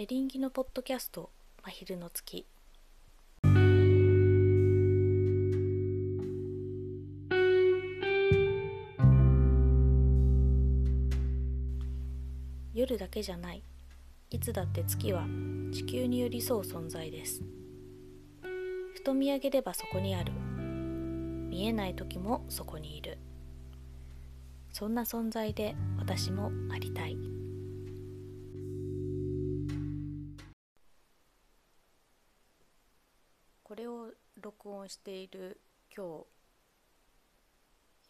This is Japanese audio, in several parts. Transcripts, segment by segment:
エリンギのポッドキャスト「真昼の月」夜だけじゃない。いつだって月は地球に寄り添う存在です。ふと見上げればそこにある。見えない時もそこにいる。そんな存在で私もありたい。録音している今日、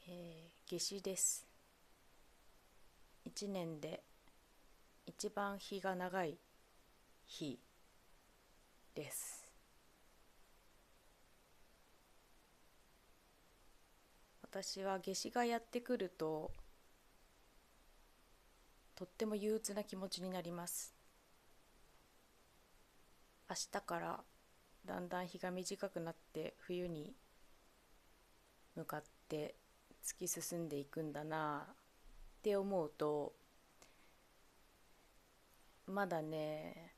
えー、夏至です。1年で一番日が長い日です。私は夏至がやってくるととっても憂鬱な気持ちになります。明日からだんだん日が短くなって冬に向かって突き進んでいくんだなって思うとまだね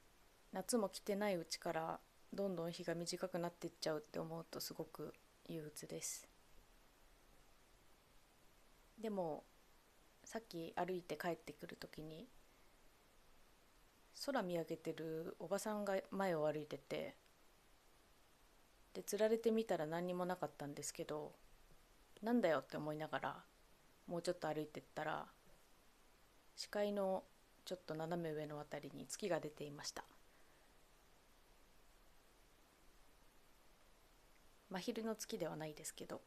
夏も来てないうちからどんどん日が短くなっていっちゃうって思うとすごく憂鬱です。でもさっき歩いて帰ってくる時に空見上げてるおばさんが前を歩いててでつられてみたら何にもなかったんですけどなんだよって思いながらもうちょっと歩いてったら視界のちょっと斜め上のあたりに月が出ていました。真昼の月ではないですけど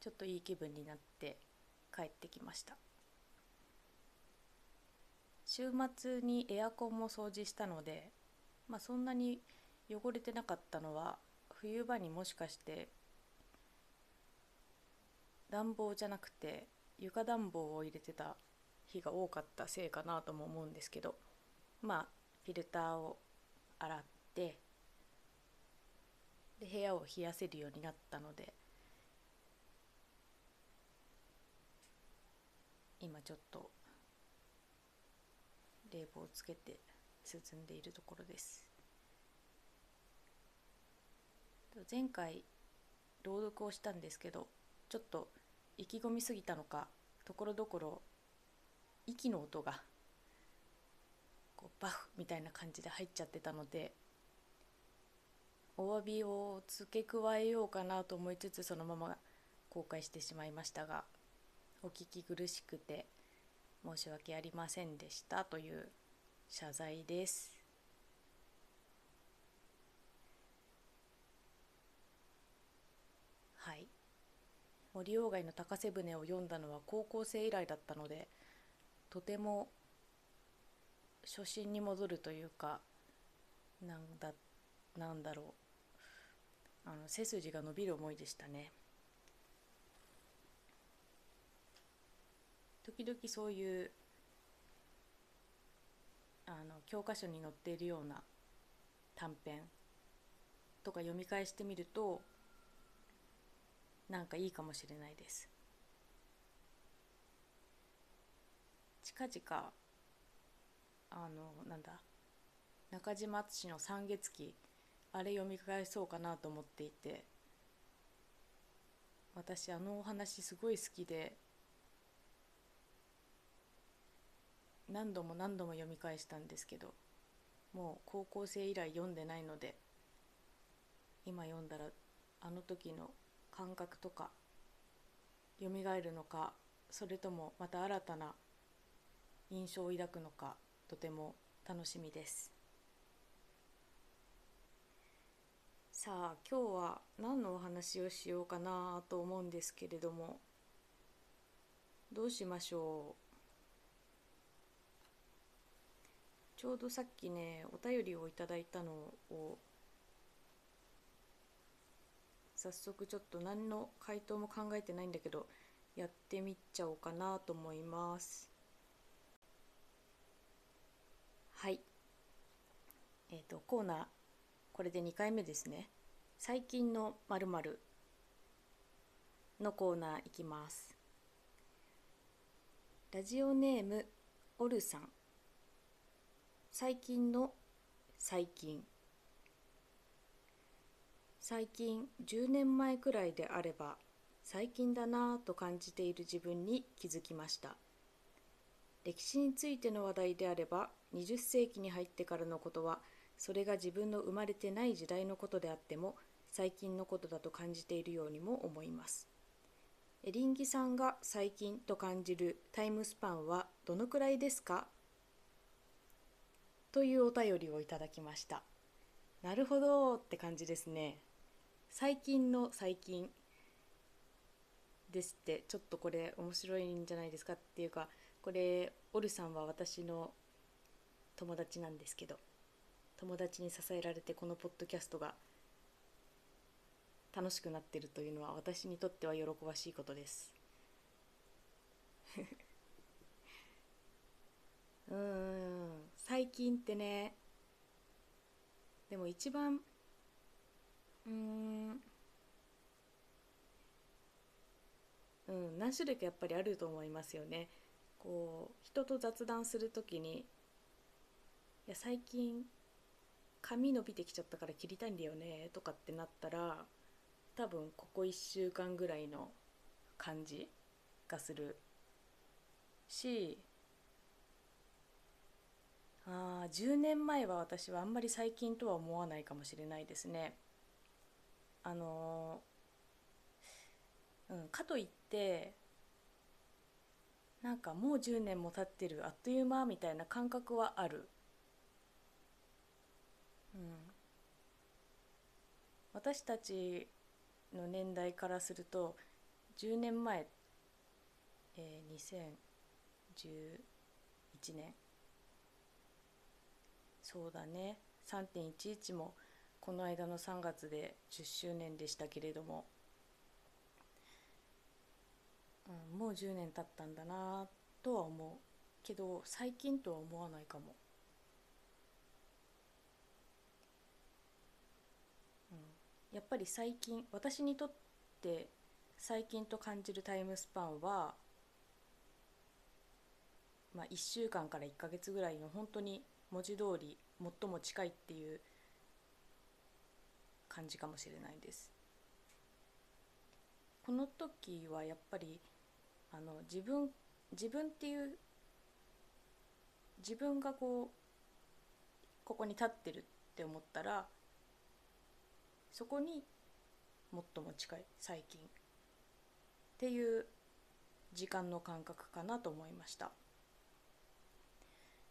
ちょっといい気分になって帰ってきました。週末にエアコンも掃除したのでまあそんなに汚れてなかったのは冬場にもしかして暖房じゃなくて床暖房を入れてた日が多かったせいかなとも思うんですけどまあフィルターを洗ってで部屋を冷やせるようになったので今ちょっと冷房をつけて進んでいるところです。前回朗読をしたんですけどちょっと意気込みすぎたのかところどころ息の音がこうバフみたいな感じで入っちゃってたのでお詫びを付け加えようかなと思いつつそのまま公開してしまいましたがお聞き苦しくて申し訳ありませんでしたという謝罪です。はい。森鴎外の高瀬舟を読んだのは高校生以来だったのでとても初心に戻るというかなんだなんだろう。あの背筋が伸びる思いでしたね。時々そういうあの教科書に載っているような短編とか読み返してみるとなんかいいかもしれないです。近々あのなんだ中島敦の「三月期」あれ読み返そうかなと思っていて私あのお話すごい好きで何度も何度も読み返したんですけどもう高校生以来読んでないので今読んだらあの時の感覚とか蘇るのかそれともまた新たな印象を抱くのかとても楽しみです。さあ今日は何のお話をしようかなと思うんですけれどもどうしましょう？ちょうどさっきねお便りをいただいたのを早速ちょっと何の回答も考えてないんだけどやってみちゃおうかなと思います。はい。えっ、ー、とコーナーこれで2回目ですね。最近のまるのコーナーいきます。ラジオネームオルさん。最近の最近。最近10年前くらいであれば最近だなぁと感じている自分に気づきました。歴史についての話題であれば20世紀に入ってからのことはそれが自分の生まれてない時代のことであっても最近のことだと感じているようにも思います。エリンギさんが最近と感じるタイムスパンはどのくらいですか？というお便りをいただきました。なるほどって感じですね。最近の最近ですってちょっとこれ面白いんじゃないですかっていうかこれオルさんは私の友達なんですけど友達に支えられてこのポッドキャストが楽しくなってるというのは私にとっては喜ばしいことです。うん。最近ってねでも一番うんうん何種類かやっぱりあると思いますよね。こう人と雑談する時に「いや最近髪伸びてきちゃったから切りたいんだよね」とかってなったら多分ここ1週間ぐらいの感じがするしあ10年前は私はあんまり最近とは思わないかもしれないですね。あのうん、かといってなんかもう10年も経ってるあっという間みたいな感覚はある。うん、私たちの年代からすると10年前、えー、2011年そうだね。3.11もこの間の3月で10周年でしたけれども、うん、もう10年経ったんだなとは思う。けど最近とは思わないかも。うんやっぱり最近私にとって最近と感じるタイムスパンは、まあ、1週間から1ヶ月ぐらいの本当に文字通り最も近いっていう感じかもしれないです。この時はやっぱりあの自分自分っていう自分がこうここに立ってるって思ったらそこに最も近い最近っていう時間の感覚かなと思いました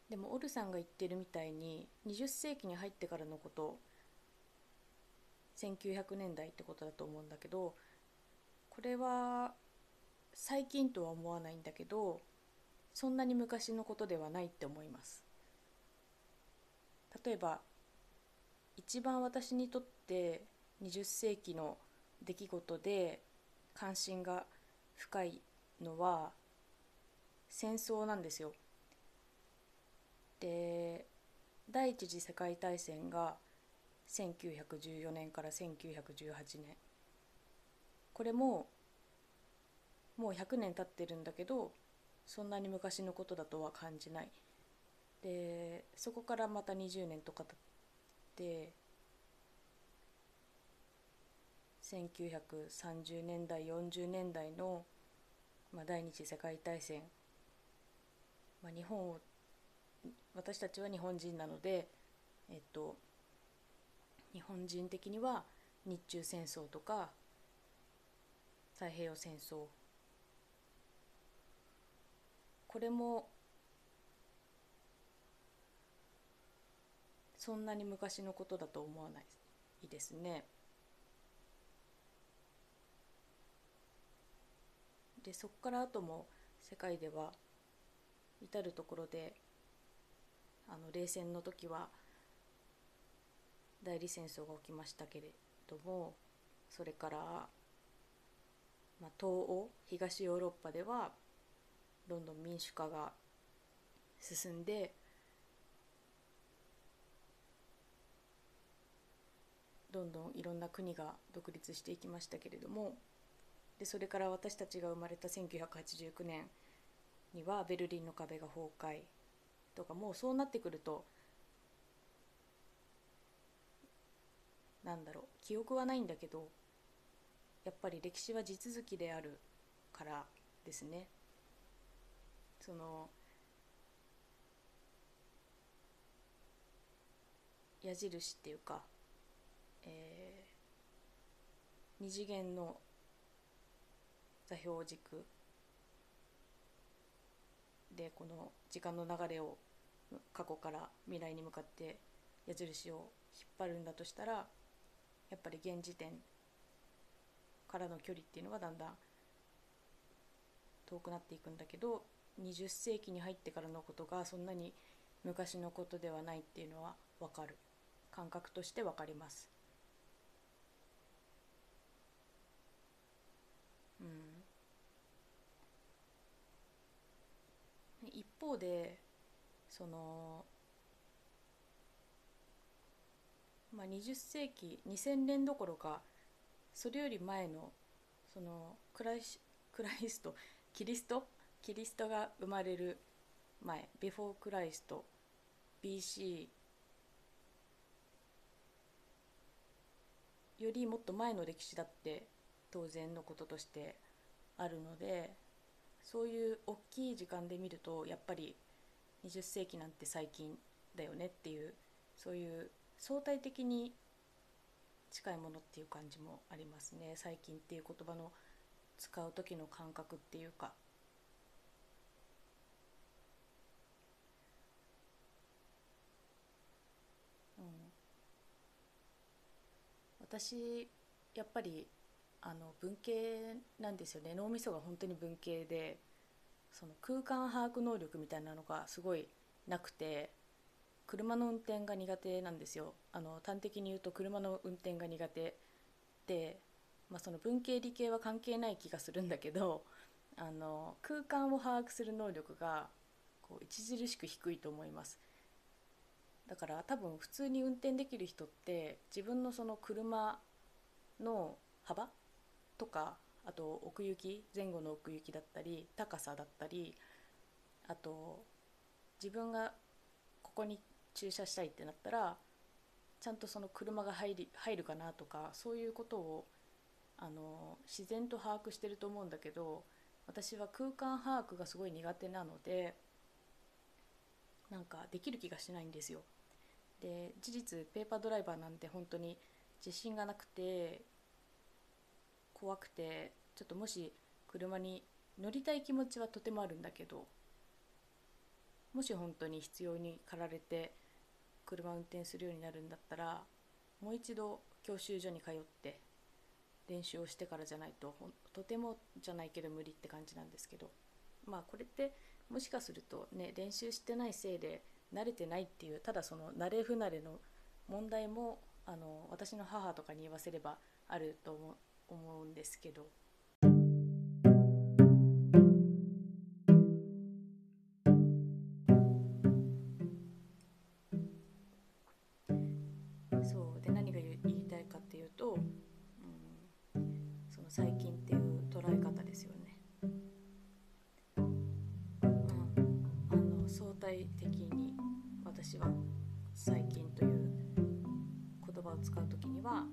でもオルさんが言ってるみたいに20世紀に入ってからのこと1900年代ってことだと思うんだけどこれは最近とは思わないんだけどそんなに昔のことではないって思います例えば一番私にとって20世紀の出来事で関心が深いのは戦争なんですよ。で第一次世界大戦が1914年から1918年。これももう100年経ってるんだけどそんなに昔のことだとは感じない。でそこからまた20年とか経って1930年代40年代の、まあ、第二次世界大戦、まあ、日本を私たちは日本人なので、えっと、日本人的には日中戦争とか太平洋戦争これもそんなに昔のことだと思わないですね。でそこから後も世界では至る所であの冷戦の時は代理戦争が起きましたけれどもそれから、まあ、東欧東ヨーロッパではどんどん民主化が進んでどんどんいろんな国が独立していきましたけれどもでそれから私たちが生まれた1989年にはベルリンの壁が崩壊。とかもうそうなってくるとなんだろう記憶はないんだけどやっぱり歴史は地続きであるからですね。その矢印っていうか、えー、二次元の座標軸でこの時間の流れを過去から未来に向かって矢印を引っ張るんだとしたらやっぱり現時点からの距離っていうのがだんだん遠くなっていくんだけど20世紀に入ってからのことがそんなに昔のことではないっていうのは分かる感覚として分かります。うん、一方でその、まあ、20世紀2000年どころかそれより前のそのクライクライストキリストキリストが生まれる前ビフォークライスト BC よりもっと前の歴史だって当然のこととしてあるのでそういう大きい時間で見るとやっぱり20世紀なんて最近だよねっていうそういう相対的に近いものっていう感じもありますね。最近っていう言葉の使う時の感覚っていうか。うん、私やっぱりあの文系なんですよね。脳みそが本当に文系で。その空間把握能力みたいなのがすごいなくて車の運転が苦手なんですよ。あの端的に言うと車の運転が苦手で、まあ、その文系理系は関係ない気がするんだけどあの空間を把握する能力がこう著しく低いと思います。だから多分普通に運転できる人って自分のその車の幅とかあと奥行き前後の奥行きだったり高さだったりあと自分がここに駐車したいってなったらちゃんとその車が入り入るかなとかそういうことをあの自然と把握してると思うんだけど私は空間把握がすごい苦手なのでなんかできる気がしないんですよ。で事実ペーパードライバーなんて本当に自信がなくて怖くてちょっともし車に乗りたい気持ちはとてもあるんだけどもし本当に必要に駆られて車運転するようになるんだったらもう一度教習所に通って練習をしてからじゃないととてもじゃないけど無理って感じなんですけどまあこれってもしかするとね練習してないせいで慣れてないっていうただその慣れ不慣れの問題もあの私の母とかに言わせればあると思思うんですけど。そうで何が言いたいかっていうと、うん、その最近っていう捉え方ですよね。まあ、あの相対的に私は最近という言葉を使う時には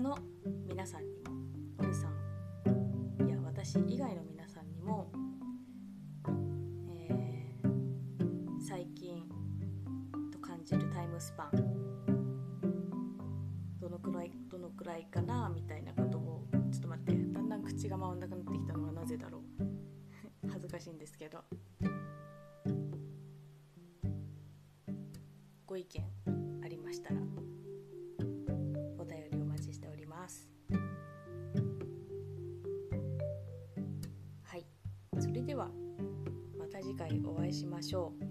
の皆さんにもオルさんいや私以外の皆さんにも、えー、最近と感じるタイムスパンどのくらいどのくらいかなみたいなことをちょっと待ってだんだん口が回んなくなってきたのはなぜだろう。恥ずかしいんですけど。ご意見ありましたら回お会いしましょう。